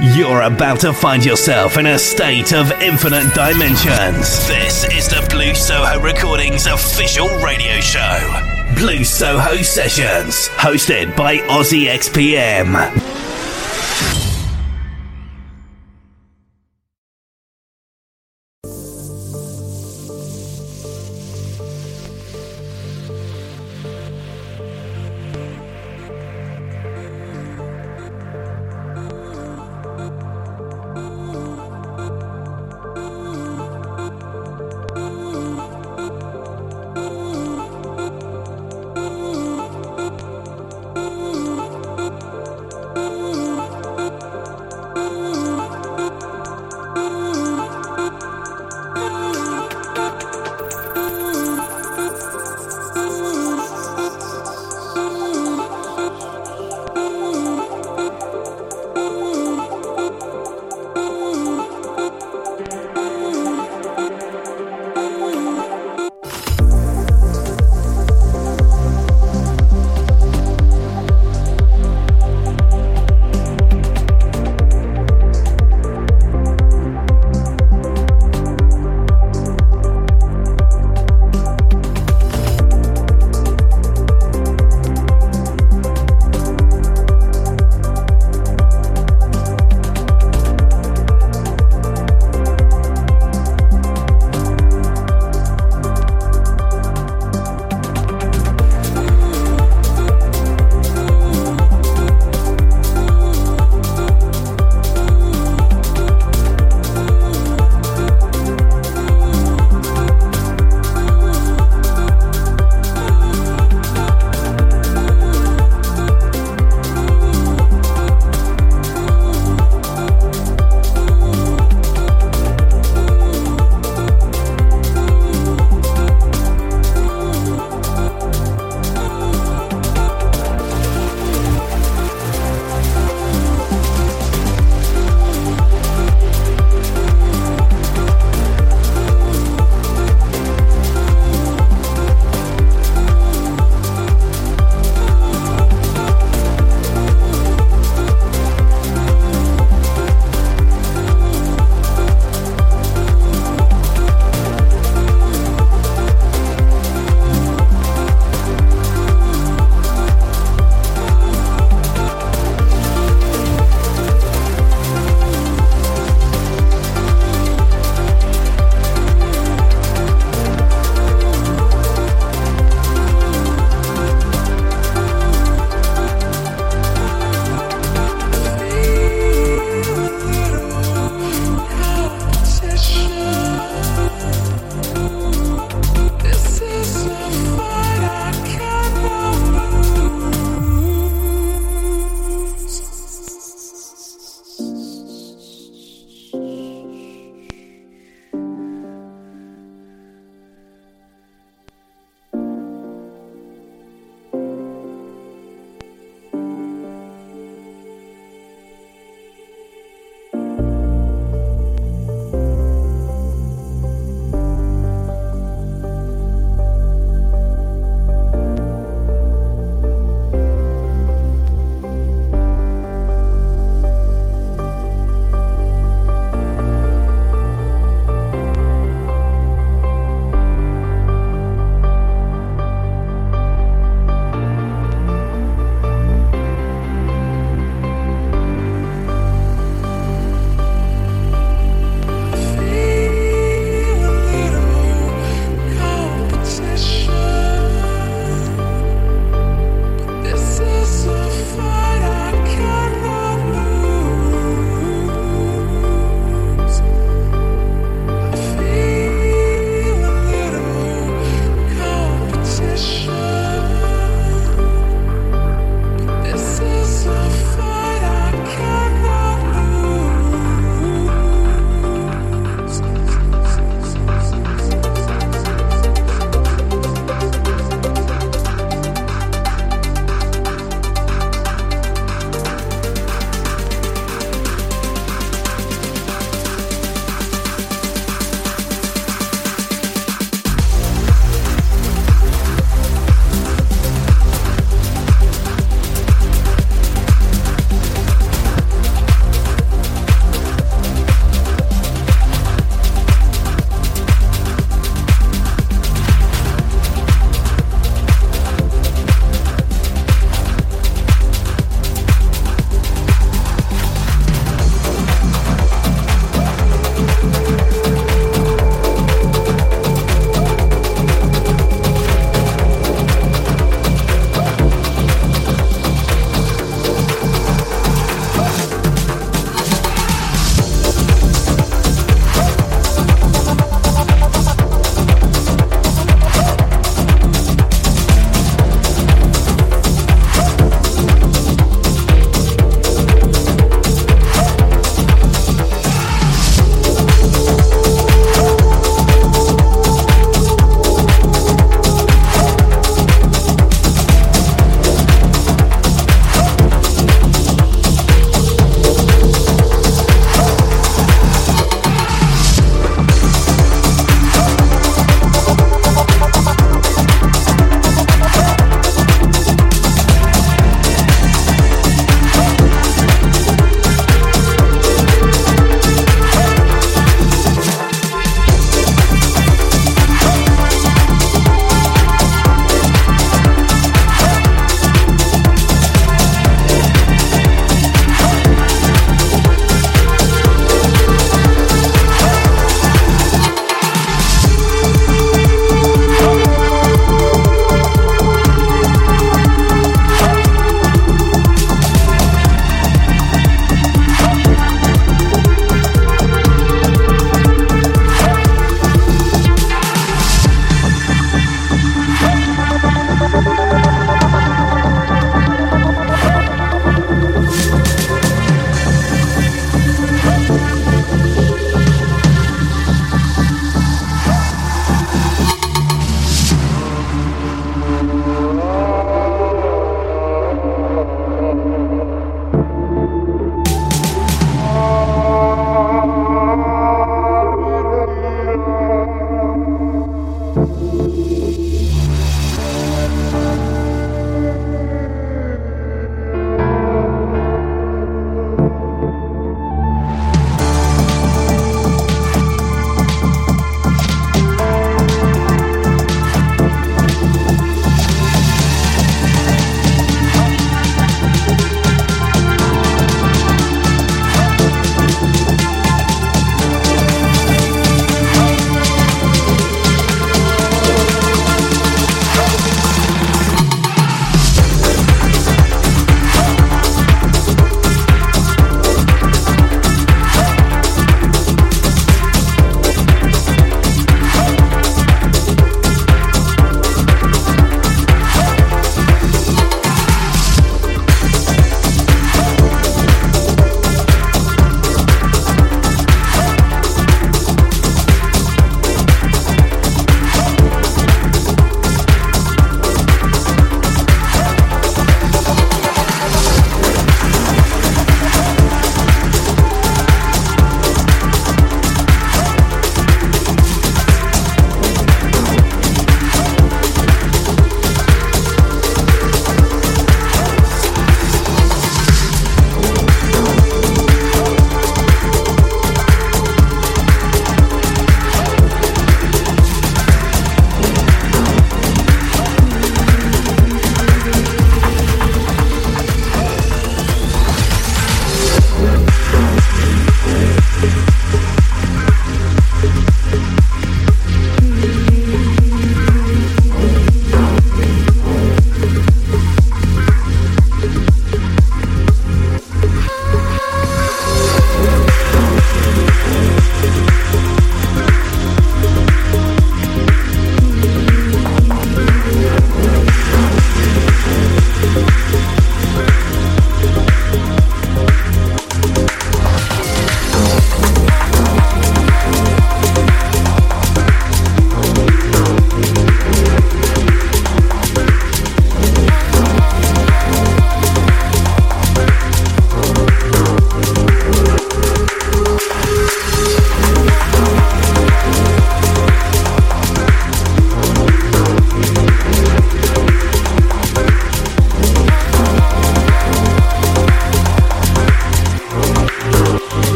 You're about to find yourself in a state of infinite dimensions. This is the Blue Soho Recordings official radio show. Blue Soho Sessions, hosted by Aussie XPM.